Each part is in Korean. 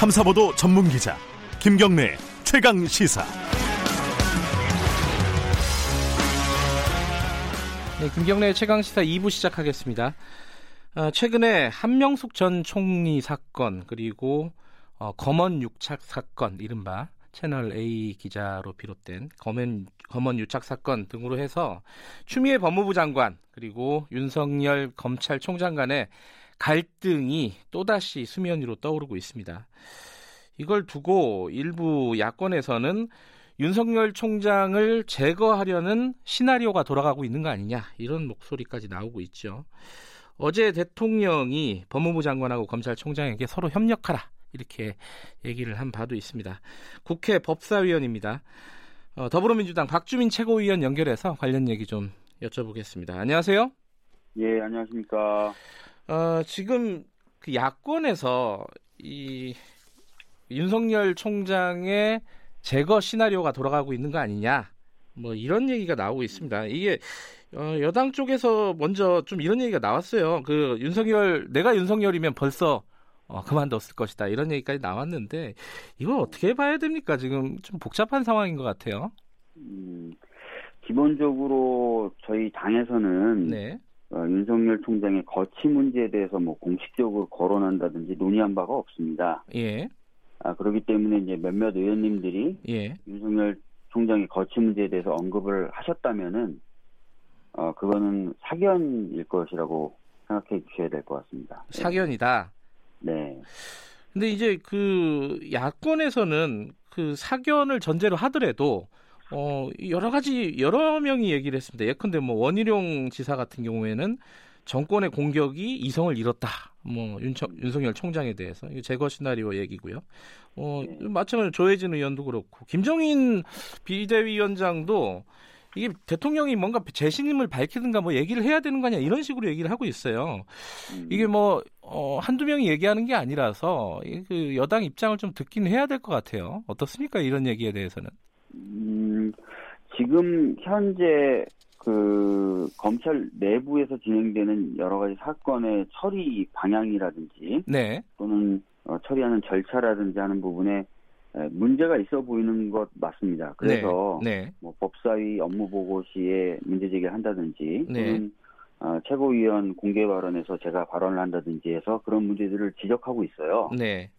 탐사보도 전문 기자 김경래 최강 시사. 네, 김경래 최강 시사 2부 시작하겠습니다. 어, 최근에 한명숙 전 총리 사건 그리고 어, 검언 육착 사건 이른바 채널 A 기자로 비롯된 검언, 검언 유착 사건 등으로 해서 추미애 법무부 장관 그리고 윤석열 검찰총장 간의 갈등이 또다시 수면 위로 떠오르고 있습니다. 이걸 두고 일부 야권에서는 윤석열 총장을 제거하려는 시나리오가 돌아가고 있는 거 아니냐 이런 목소리까지 나오고 있죠. 어제 대통령이 법무부 장관하고 검찰총장에게 서로 협력하라 이렇게 얘기를 한 바도 있습니다. 국회 법사위원입니다. 어, 더불어민주당 박주민 최고위원 연결해서 관련 얘기 좀 여쭤보겠습니다. 안녕하세요. 예, 안녕하십니까. 어, 지금 그 야권에서 이 윤석열 총장의 제거 시나리오가 돌아가고 있는 거 아니냐. 뭐 이런 얘기가 나오고 있습니다. 이게 어, 여당 쪽에서 먼저 좀 이런 얘기가 나왔어요. 그 윤석열 내가 윤석열이면 벌써 어, 그만뒀을 것이다 이런 얘기까지 나왔는데 이걸 어떻게 봐야 됩니까? 지금 좀 복잡한 상황인 것 같아요. 음, 기본적으로 저희 당에서는 네. 어, 윤석열 총장의 거취 문제에 대해서 뭐 공식적으로 거론한다든지 논의한 바가 없습니다. 예. 아, 그렇기 때문에 이제 몇몇 의원님들이 예. 윤석열 총장의 거취 문제에 대해서 언급을 하셨다면은 어, 그거는 사견일 것이라고 생각해 주셔야 될 것 같습니다. 사견이다. 네. 근데 이제 그 야권에서는 그 사견을 전제로 하더라도 어 여러 가지 여러 명이 얘기를 했습니다. 예컨대 뭐 원희룡 지사 같은 경우에는 정권의 공격이 이성을 잃었다. 뭐 윤청, 윤석열 총장에 대해서 이게 제거 시나리오 얘기고요. 어 네. 마찬가지로 조혜진 의원도 그렇고 김정인 비대위원장도 이게 대통령이 뭔가 재신임을 밝히든가 뭐 얘기를 해야 되는 거 아니야 이런 식으로 얘기를 하고 있어요. 음, 이게 뭐 어, 한두 명이 얘기하는 게 아니라서 이그 여당 입장을 좀 듣긴 해야 될 것 같아요. 어떻습니까? 이런 얘기에 대해서는. 음, 지금 현재 그 검찰 내부에서 진행되는 여러 가지 사건의 처리 방향이라든지 네. 또는 어, 처리하는 절차라든지 하는 부분에 에, 문제가 있어 보이는 것 맞습니다. 그래서 네. 뭐 법사위 업무 보고 시에 문제 제기를 한다든지 네. 또는 어, 최고위원 공개 발언에서 제가 발언을 한다든지 해서 그런 문제들을 지적하고 있어요. 네.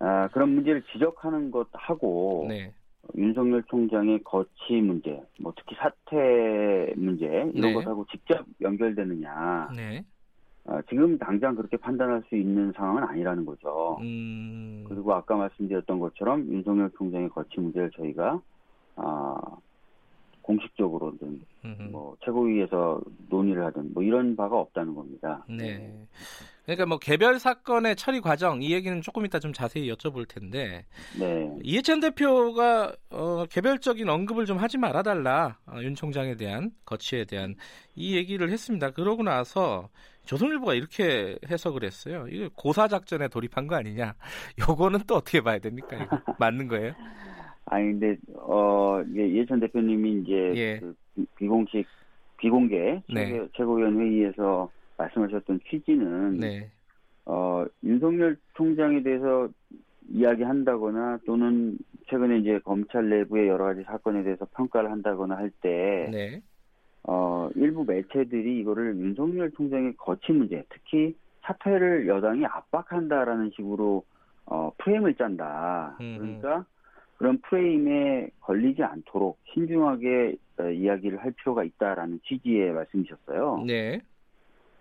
아, 그런 문제를 지적하는 것하고 네. 윤석열 총장의 거취 문제, 뭐 특히 사퇴 문제 이런 네. 것하고 직접 연결되느냐. 네. 아, 지금 당장 그렇게 판단할 수 있는 상황은 아니라는 거죠. 음. 그리고 아까 말씀드렸던 것처럼 윤석열 총장의 거취 문제를 저희가 아, 공식적으로든 음흠. 뭐 최고위에서 논의를 하든 뭐 이런 바가 없다는 겁니다. 네. 그러니까 뭐 개별 사건의 처리 과정 이 얘기는 조금 이따 좀 자세히 여쭤볼 텐데 네. 이해찬 대표가 어, 개별적인 언급을 좀 하지 말아달라 어, 윤 총장에 대한 거취에 대한 이 얘기를 했습니다. 그러고 나서 조선일보가 이렇게 해석을 했어요. 이거 고사 작전에 돌입한 거 아니냐? 요거는 또 어떻게 봐야 됩니까? 이거 맞는 거예요? 아니 근데 어 이제 이해찬 대표님이 이제 예. 그 비- 비공식 비공개 네. 최고- 최고위원 회의에서 말씀하셨던 취지는 네. 어 윤석열 총장에 대해서 이야기한다거나 또는 최근에 이제 검찰 내부의 여러 가지 사건에 대해서 평가를 한다거나 할때 네. 어, 일부 매체들이 이거를 윤석열 총장의 거취 문제, 특히 사퇴를 여당이 압박한다라는 식으로 어, 프레임을 짠다. 음. 그러니까 그런 프레임에 걸리지 않도록 신중하게 어, 이야기를 할 필요가 있다라는 취지의 말씀이셨어요. 네.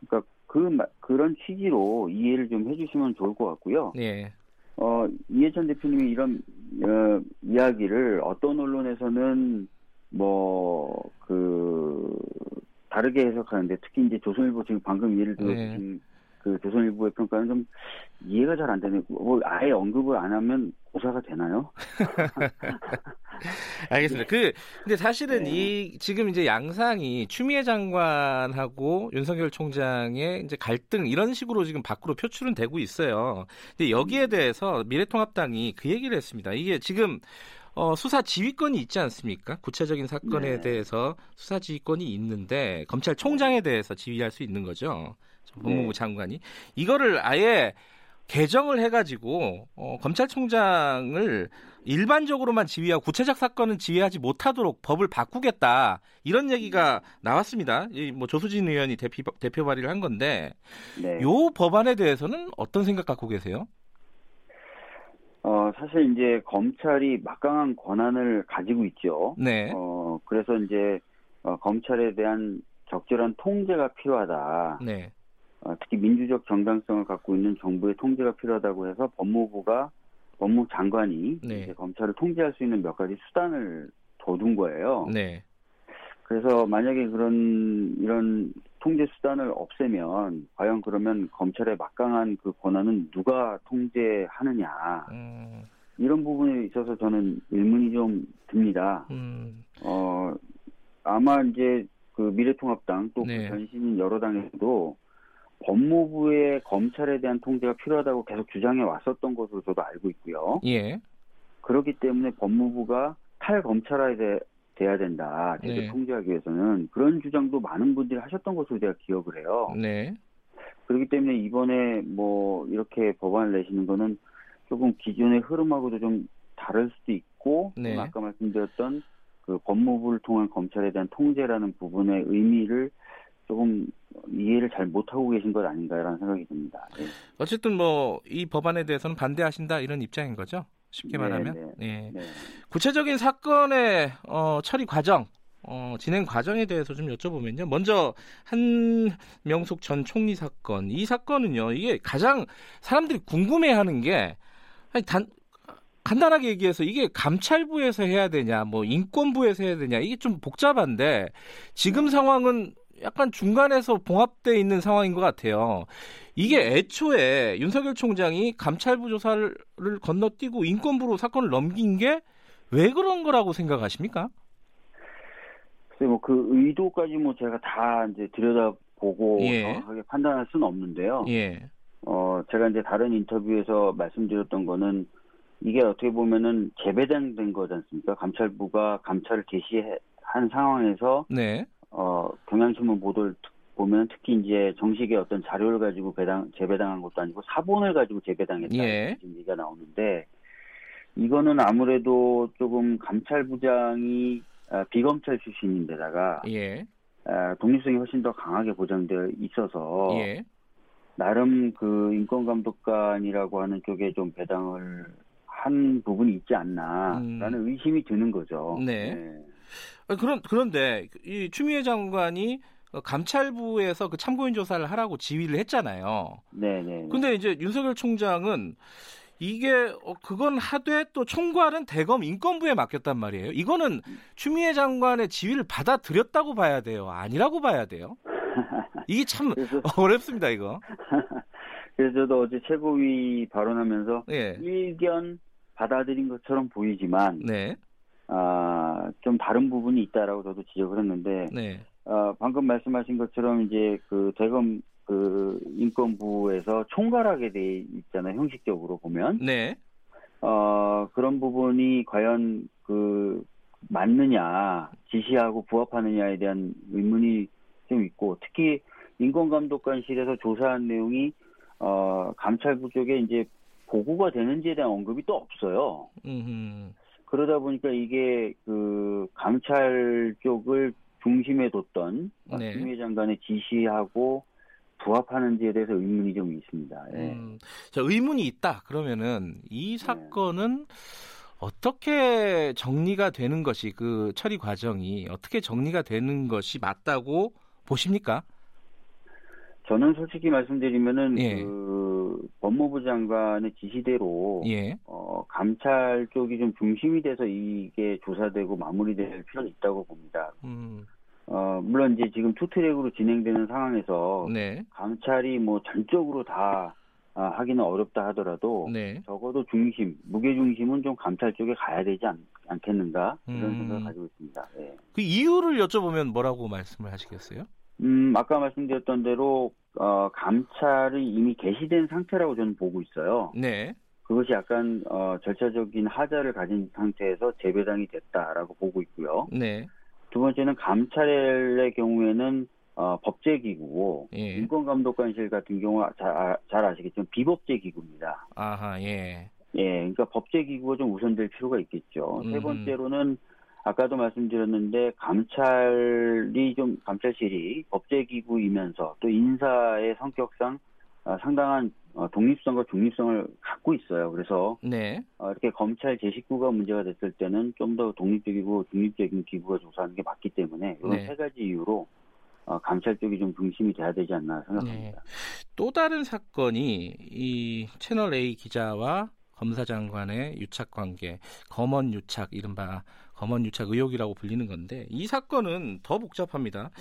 그러니까 그 마- 그런 취지로 이해를 좀 해주시면 좋을 것 같고요. 네. 어, 이해찬 대표님이 이런 어, 이야기를 어떤 언론에서는 뭐 그 다르게 해석하는데 특히 이제 조선일보 지금 방금 예를 들어 네. 주신 그 조선 일보의 평가는 좀 이해가 잘 안 되네. 뭐 아예 언급을 안 하면 고사가 되나요? 알겠습니다. 그 근데 사실은 네. 이 지금 이제 양상이 추미애 장관하고 윤석열 총장의 이제 갈등 이런 식으로 지금 밖으로 표출은 되고 있어요. 근데 여기에 대해서 미래통합당이 그 얘기를 했습니다. 이게 지금 어, 수사 지휘권이 있지 않습니까? 구체적인 사건에 네. 대해서 수사 지휘권이 있는데 검찰총장에 대해서 지휘할 수 있는 거죠. 법무부 네. 장관이 이거를 아예 개정을 해가지고 어, 검찰총장을 일반적으로만 지휘하고 구체적 사건은 지휘하지 못하도록 법을 바꾸겠다 이런 얘기가 나왔습니다. 이뭐 조수진 의원이 대표, 대표 발의를 한 건데 네. 요 법안에 대해서는 어떤 생각 갖고 계세요? 어, 사실 이제 검찰이 막강한 권한을 가지고 있죠. 네, 어, 그래서 이제 어, 검찰에 대한 적절한 통제가 필요하다. 네, 어, 특히 민주적 정당성을 갖고 있는 정부의 통제가 필요하다고 해서 법무부가 법무장관이 네. 이제 검찰을 통제할 수 있는 몇 가지 수단을 둬둔 거예요. 네, 그래서 만약에 그런 이런 통제 수단을 없애면 과연 그러면 검찰의 막강한 그 권한은 누가 통제하느냐 음, 이런 부분에 있어서 저는 의문이 좀 듭니다. 음, 어 아마 이제 그 미래통합당 또 네. 그 전신인 여러 당에서도 법무부의 검찰에 대한 통제가 필요하다고 계속 주장해 왔었던 것으로 저도 알고 있고요. 예, 그렇기 때문에 법무부가 탈검찰화에 대, 돼야 된다. 제도 네. 통제하기 위해서는 그런 주장도 많은 분들이 하셨던 것으로 제가 기억을 해요. 네, 그렇기 때문에 이번에 뭐 이렇게 법안을 내시는 거는 조금 기존의 흐름하고도 좀 다를 수도 있고 네. 또 아까 말씀드렸던 그 법무부를 통한 검찰에 대한 통제라는 부분의 의미를 조금 이해를 잘 못하고 계신 것 아닌가라는 생각이 듭니다. 네. 어쨌든 뭐 이 법안에 대해서는 반대하신다 이런 입장인 거죠. 쉽게 네, 말하면. 네. 예. 네. 구체적인 사건의 어, 처리 과정, 어, 진행 과정에 대해서 좀 여쭤보면요. 먼저 한명숙 전 총리 사건, 이 사건은요. 이게 가장 사람들이 궁금해하는 게 아니, 단 간단하게 얘기해서 이게 감찰부에서 해야 되냐, 뭐 인권부에서 해야 되냐 이게 좀 복잡한데 지금 상황은 약간 중간에서 봉합돼 있는 상황인 것 같아요. 이게 애초에 윤석열 총장이 감찰부 조사를 건너뛰고 인권부로 사건을 넘긴 게 왜 그런 거라고 생각하십니까? 글쎄 뭐그 의도까지 뭐 제가 다 이제 들여다보고 예. 정확하게 판단할 수는 없는데요. 예, 어 제가 이제 다른 인터뷰에서 말씀드렸던 거는 이게 어떻게 보면은 재배당된 거지 않습니까? 감찰부가 감찰을 개시한 상황에서 네, 어 경향신문 보도를 특- 보면 특히 이제 정식의 어떤 자료를 가지고 배당 재배당한 것도 아니고 사본을 가지고 재배당했다 예. 지금 얘기가 나오는데 이거는 아무래도 조금 감찰부장이 아, 비검찰 출신인데다가 예, 아, 독립성이 훨씬 더 강하게 보장되어 있어서 예, 나름 그 인권감독관이라고 하는 쪽에 좀 배당을 한 부분이 있지 않나라는 의심이 드는 거죠. 음. 네. 아, 그런 그런데 이 추미애 장관이 어, 감찰부에서 그 참고인 조사를 하라고 지휘를 했잖아요. 네, 네. 근데 이제 윤석열 총장은 이게 어, 그건 하되 또 총괄은 대검 인권부에 맡겼단 말이에요. 이거는 추미애 장관의 지휘를 받아들였다고 봐야 돼요. 아니라고 봐야 돼요. 이게 참 그래서 어렵습니다, 이거. 그래서 저도 어제 최고위 발언하면서 예. 일견 받아들인 것처럼 보이지만 네. 아, 좀 다른 부분이 있다라고 저도 지적을 했는데 네. 아, 방금 말씀하신 것처럼 이제 그 대검 그 인권부에서 총괄하게 돼 있잖아요 형식적으로 보면 네. 어 그런 부분이 과연 그 맞느냐 지시하고 부합하느냐에 대한 의문이 좀 있고 특히 인권감독관실에서 조사한 내용이 어 감찰부 쪽에 이제 보고가 되는지에 대한 언급이 또 없어요. 음. 그러다 보니까 이게 그 감찰 쪽을 중심에 뒀던 네. 추미애 장관의 지시하고 부합하는지에 대해서 의문이 좀 있습니다. 예. 음, 자, 의문이 있다. 그러면은 이 사건은 어떻게 정리가 되는 것이 그 처리 과정이 어떻게 정리가 되는 것이 맞다고 보십니까? 저는 솔직히 말씀드리면은 예. 그 법무부 장관의 지시대로 예. 어, 감찰 쪽이 좀 중심이 돼서 이게 조사되고 마무리될 필요는 있다고 봅니다. 음, 어, 물론 이제 지금 투트랙으로 진행되는 상황에서 네. 감찰이 뭐 전적으로 다 아, 하기는 어렵다 하더라도 네. 적어도 중심, 무게 중심은 좀 감찰 쪽에 가야 되지 않, 겠는가 이런 음. 생각을 가지고 있습니다. 예. 그 이유를 여쭤보면 뭐라고 말씀을 하시겠어요? 음, 아까 말씀드렸던 대로 어, 감찰이 이미 개시된 상태라고 저는 보고 있어요. 네. 그것이 약간 어, 절차적인 하자를 가진 상태에서 재배당이 됐다라고 보고 있고요. 네. 두 번째는 감찰의 경우에는 어, 법제기구고 예. 인권감독관실 같은 경우 잘, 잘 아시겠지만 비법제기구입니다. 아하, 예. 예, 그러니까 법제기구가 좀 우선될 필요가 있겠죠. 세 음. 번째로는 아까도 말씀드렸는데 감찰이 좀 감찰실이 법제기구이면서 또 인사의 성격상 어, 상당한 어, 독립성과 중립성을 갖고 있어요. 그래서 네. 어, 이렇게 검찰 제 식구가 문제가 됐을 때는 좀 더 독립적이고 중립적인 기구가 조사하는 게 맞기 때문에 이런 네. 세 가지 이유로 어, 감찰 쪽이 좀 중심이 돼야 되지 않나 네. 생각합니다. 또 다른 사건이 이 채널 A 기자와 검사 장관의 유착 관계, 검언 유착, 이른바 검언 유착 의혹이라고 불리는 건데 이 사건은 더 복잡합니다.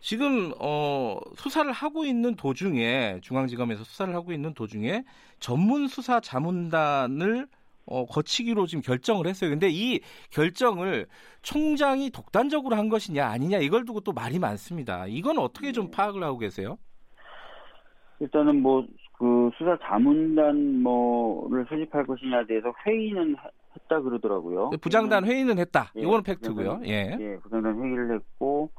지금 어, 수사를 하고 있는 도중에 중앙지검에서 수사를 하고 있는 도중에 전문 수사 자문단을 어, 거치기로 지금 결정을 했어요. 근데 이 결정을 총장이 독단적으로 한 것이냐 아니냐 이걸 두고 또 말이 많습니다. 이건 어떻게 좀 파악을 하고 계세요? 일단은 뭐 그 수사 자문단 뭐를 수집할 것이냐에 대해서 회의는 하- 했다 그러더라고요. 부장단 회의는 했다. 예, 이거는 팩트고요. 예. 예, 부장단 회의를 했고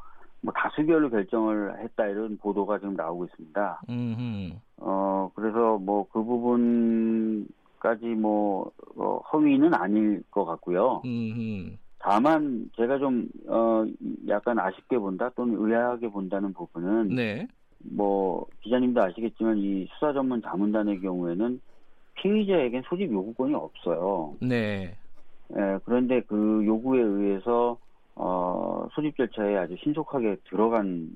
뭐 다수결로 결정을 했다 이런 보도가 지금 나오고 있습니다. 음. 어 그래서 뭐 그 부분까지 뭐 어, 허위는 아닐 것 같고요. 음. 다만 제가 좀 어, 약간 아쉽게 본다 또는 의아하게 본다는 부분은 네. 뭐 기자님도 아시겠지만 이 수사 전문 자문단의 경우에는 피의자에겐 소집 요구권이 없어요. 네. 예, 그런데 그 요구에 의해서 어, 소집 절차에 아주 신속하게 들어간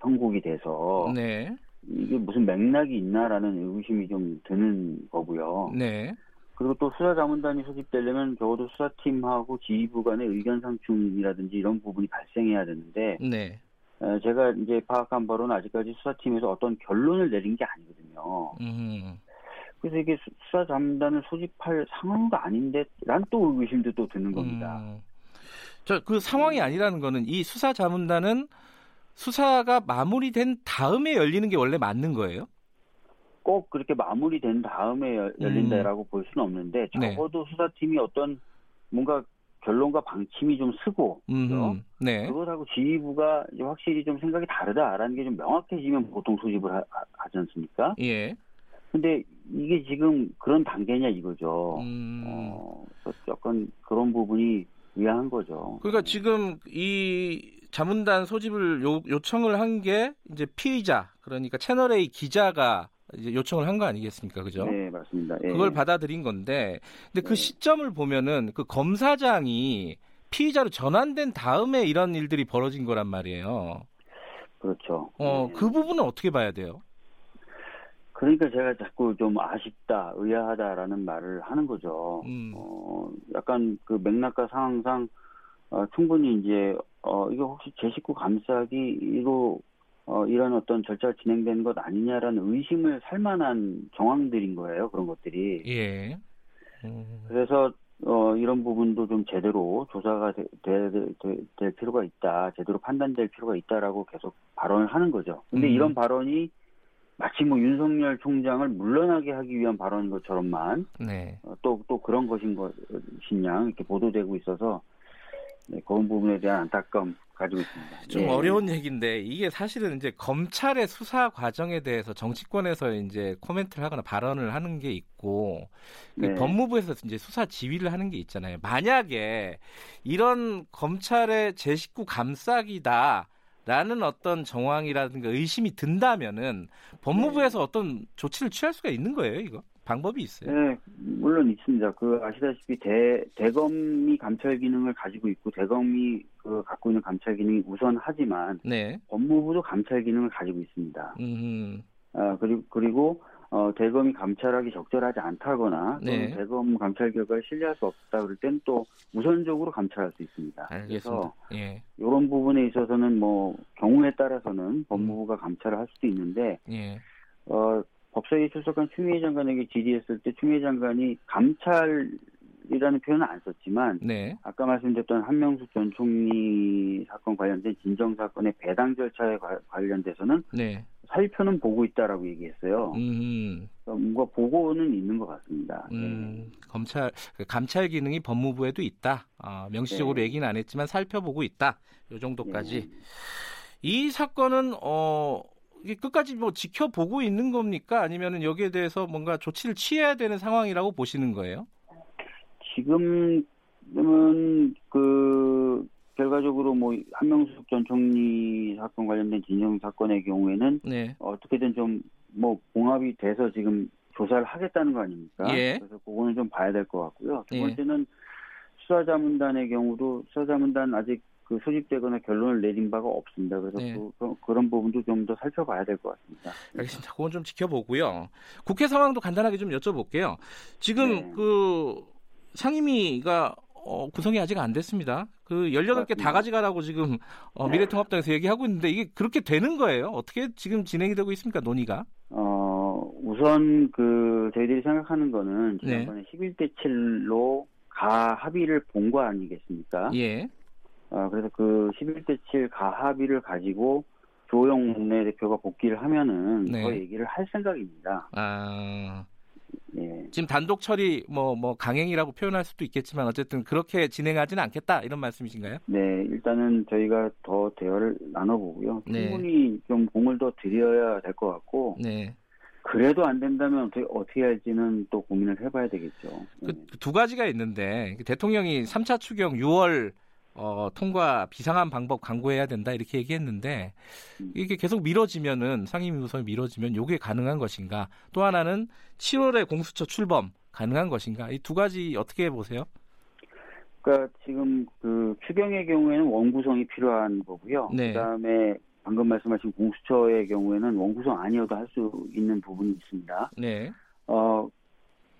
형국이 돼서 네. 이게 무슨 맥락이 있나라는 의구심이 좀 드는 거고요. 네. 그리고 또 수사자문단이 소집되려면 적어도 수사팀하고 지휘부 간의 의견 상충이라든지 이런 부분이 발생해야 되는데 네. 에, 제가 이제 파악한 바로는 아직까지 수사팀에서 어떤 결론을 내린 게 아니거든요. 음. 그래서 이게 수- 수사자문단을 소집할 상황도 아닌데 란또 의구심도 또 드는 겁니다. 음. 저그 상황이 아니라는 거는 이 수사 자문단은 수사가 마무리된 다음에 열리는 게 원래 맞는 거예요? 꼭 그렇게 마무리된 다음에 열- 열린다라고 볼 수는 없는데 네. 적어도 수사팀이 어떤 뭔가 결론과 방침이 좀 쓰고 그죠? 음. 네. 그것하고 지휘부가 확실히 좀 생각이 다르다라는 게 좀 명확해지면 보통 소집을 하, 지 않습니까? 예. 근데 이게 지금 그런 단계냐 이거죠. 음. 어, 약간 그런 부분이 의아한 거죠. 그러니까 지금 이 자문단 소집을 요, 요청을 한 게 이제 피의자 그러니까 채널 A 기자가 이제 요청을 한 거 아니겠습니까, 그죠? 네, 맞습니다. 예. 그걸 받아들인 건데, 근데 그 네. 시점을 보면은 그 검사장이 피의자로 전환된 다음에 이런 일들이 벌어진 거란 말이에요. 그렇죠. 어, 예. 그 부분은 어떻게 봐야 돼요? 그러니까 제가 자꾸 좀 아쉽다, 의아하다라는 말을 하는 거죠. 음. 어, 약간 그 맥락과 상황상 어, 충분히 이제 어, 이거 혹시 제 식구 감싸기로 어, 이런 어떤 절차가 진행되는 것 아니냐라는 의심을 살 만한 정황들인 거예요. 그런 것들이. 예. 음, 그래서 어, 이런 부분도 좀 제대로 조사가 되, 되- 되- 될 필요가 있다, 제대로 판단될 필요가 있다라고 계속 발언을 하는 거죠. 근데 음. 이런 발언이 마치 뭐 윤석열 총장을 물러나게 하기 위한 발언인 것처럼만 네. 어, 또, 또 그런 것인 것이냐 이렇게 보도되고 있어서 네, 그런 부분에 대한 안타까움 가지고 있습니다. 좀 예. 어려운 얘기인데 이게 사실은 이제 검찰의 수사 과정에 대해서 정치권에서 이제 코멘트를 하거나 발언을 하는 게 있고 그 네. 법무부에서 이제 수사 지휘를 하는 게 있잖아요. 만약에 이런 검찰의 제 식구 감싸기다 라는 어떤 정황이라든가 의심이 든다면은 법무부에서 어떤 조치를 취할 수가 있는 거예요. 이거 방법이 있어요. 네, 물론 있습니다. 그 아시다시피 대 대검이 감찰 기능을 가지고 있고 대검이 그 갖고 있는 감찰 기능이 우선하지만 네. 법무부도 감찰 기능을 가지고 있습니다. 음. 아, 그리고 그리고 어, 대검이 감찰하기 적절하지 않다거나 네. 대검 감찰 결과를 신뢰할 수 없다 그럴 땐 또 우선적으로 감찰할 수 있습니다. 알겠습니다. 그래서 예. 이런 부분에 있어서는 뭐 경우에 따라서는 법무부가 감찰을 할 수도 있는데 예. 어, 법사위에 출석한 추미애 장관에게 질의했을 때 추미애 장관이 감찰 이라는 표현은 안 썼지만 네. 아까 말씀드렸던 한명숙 전 총리 사건 관련된 진정 사건의 배당 절차에 과- 관련돼서는 네. 살펴는 보고 있다라고 얘기했어요. 음. 뭔가 보고는 있는 것 같습니다. 음, 검찰 그 감찰 기능이 법무부에도 있다. 아, 명시적으로 네. 얘기는 안 했지만 살펴보고 있다. 요 정도까지. 이 사건은 어 끝까지 뭐 지켜보고 있는 겁니까? 아니면은 여기에 대해서 뭔가 조치를 취해야 되는 상황이라고 보시는 거예요? 지금은 그 결과적으로 뭐 한명숙 전 총리 사건 관련된 진정 사건의 경우에는 네. 어떻게든 좀 뭐 봉합이 돼서 지금 조사를 하겠다는 거 아닙니까? 예. 그래서 그거는 좀 봐야 될 것 같고요. 두 예. 번째는 수사자문단의 경우도 수사자문단 아직 그 소집되거나 결론을 내린 바가 없습니다. 그래서 네. 그, 런 부분도 좀 더 살펴봐야 될 것 같습니다. 알겠습니다. 그건 좀 지켜보고요. 국회 상황도 간단하게 좀 여쭤볼게요. 지금 네. 그 상임위가 어, 구성이 아직 안 됐습니다. 그 18개 다. 가져가라고 지금 어, 미래통합당에서 얘기하고 있는데 이게 그렇게 되는 거예요? 어떻게 지금 진행이 되고 있습니까? 논의가? 어, 우선 그 저희들이 생각하는 거는 네. 지난번에 11대 7로 가 합의를 본 거 아니겠습니까? 예. 어, 그래서 그 11대 7 가 합의를 가지고 조영 원내대표가 복귀를 하면은 네. 더 얘기를 할 생각입니다. 아, 예. 지금 단독 처리 뭐뭐 강행이라고 표현할 수도 있겠지만 어쨌든 그렇게 진행하지는 않겠다 이런 말씀이신가요? 네, 일단은 저희가 더 대화를 나눠보고요. 네. 충분히 좀 공을 더 들여야 될 것 같고, 네. 그래도 안 된다면 어떻게, 어떻게 할지는 또 고민을 해봐야 되겠죠. 그 네. 두 가지가 있는데 대통령이 3차 추경 6월 어, 통과 비상한 방법 강구해야 된다 이렇게 얘기했는데 음. 이게 계속 미뤄지면은 상임위 구성이 미뤄지면 요게 가능한 것인가? 또 하나는 7월에 공수처 출범 가능한 것인가? 이 두 가지 어떻게 보세요? 그러니까 지금 그 추경의 경우에는 원구성이 필요한 거고요. 네. 그다음에 방금 말씀하신 공수처의 경우에는 원구성 아니어도 할 수 있는 부분이 있습니다. 네. 어,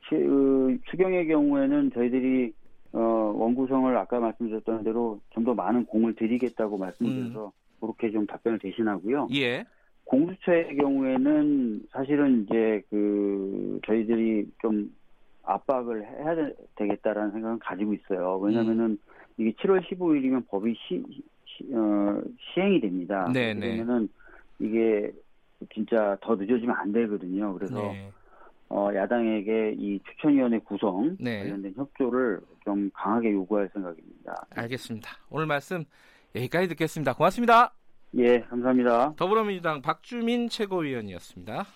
추, 그 추경의 경우에는 저희들이 어, 원구성을 아까 말씀드렸던 대로 좀 더 많은 공을 들이겠다고 말씀드려서 그렇게 좀 답변을 대신하고요. 예. 공수처의 경우에는 사실은 이제 그 저희들이 좀 압박을 해야 되- 되겠다라는 생각은 가지고 있어요. 왜냐면은 이게 7월 15일이면 법이 시, 시, 어, 시행이 됩니다. 네네. 그러면은 이게 진짜 더 늦어지면 안 되거든요. 그래서 네. 어, 야당에게 이 추천위원회 구성 네. 관련된 협조를 좀 강하게 요구할 생각입니다. 알겠습니다. 오늘 말씀 여기까지 듣겠습니다. 고맙습니다. 예, 감사합니다. 더불어민주당 박주민 최고위원이었습니다.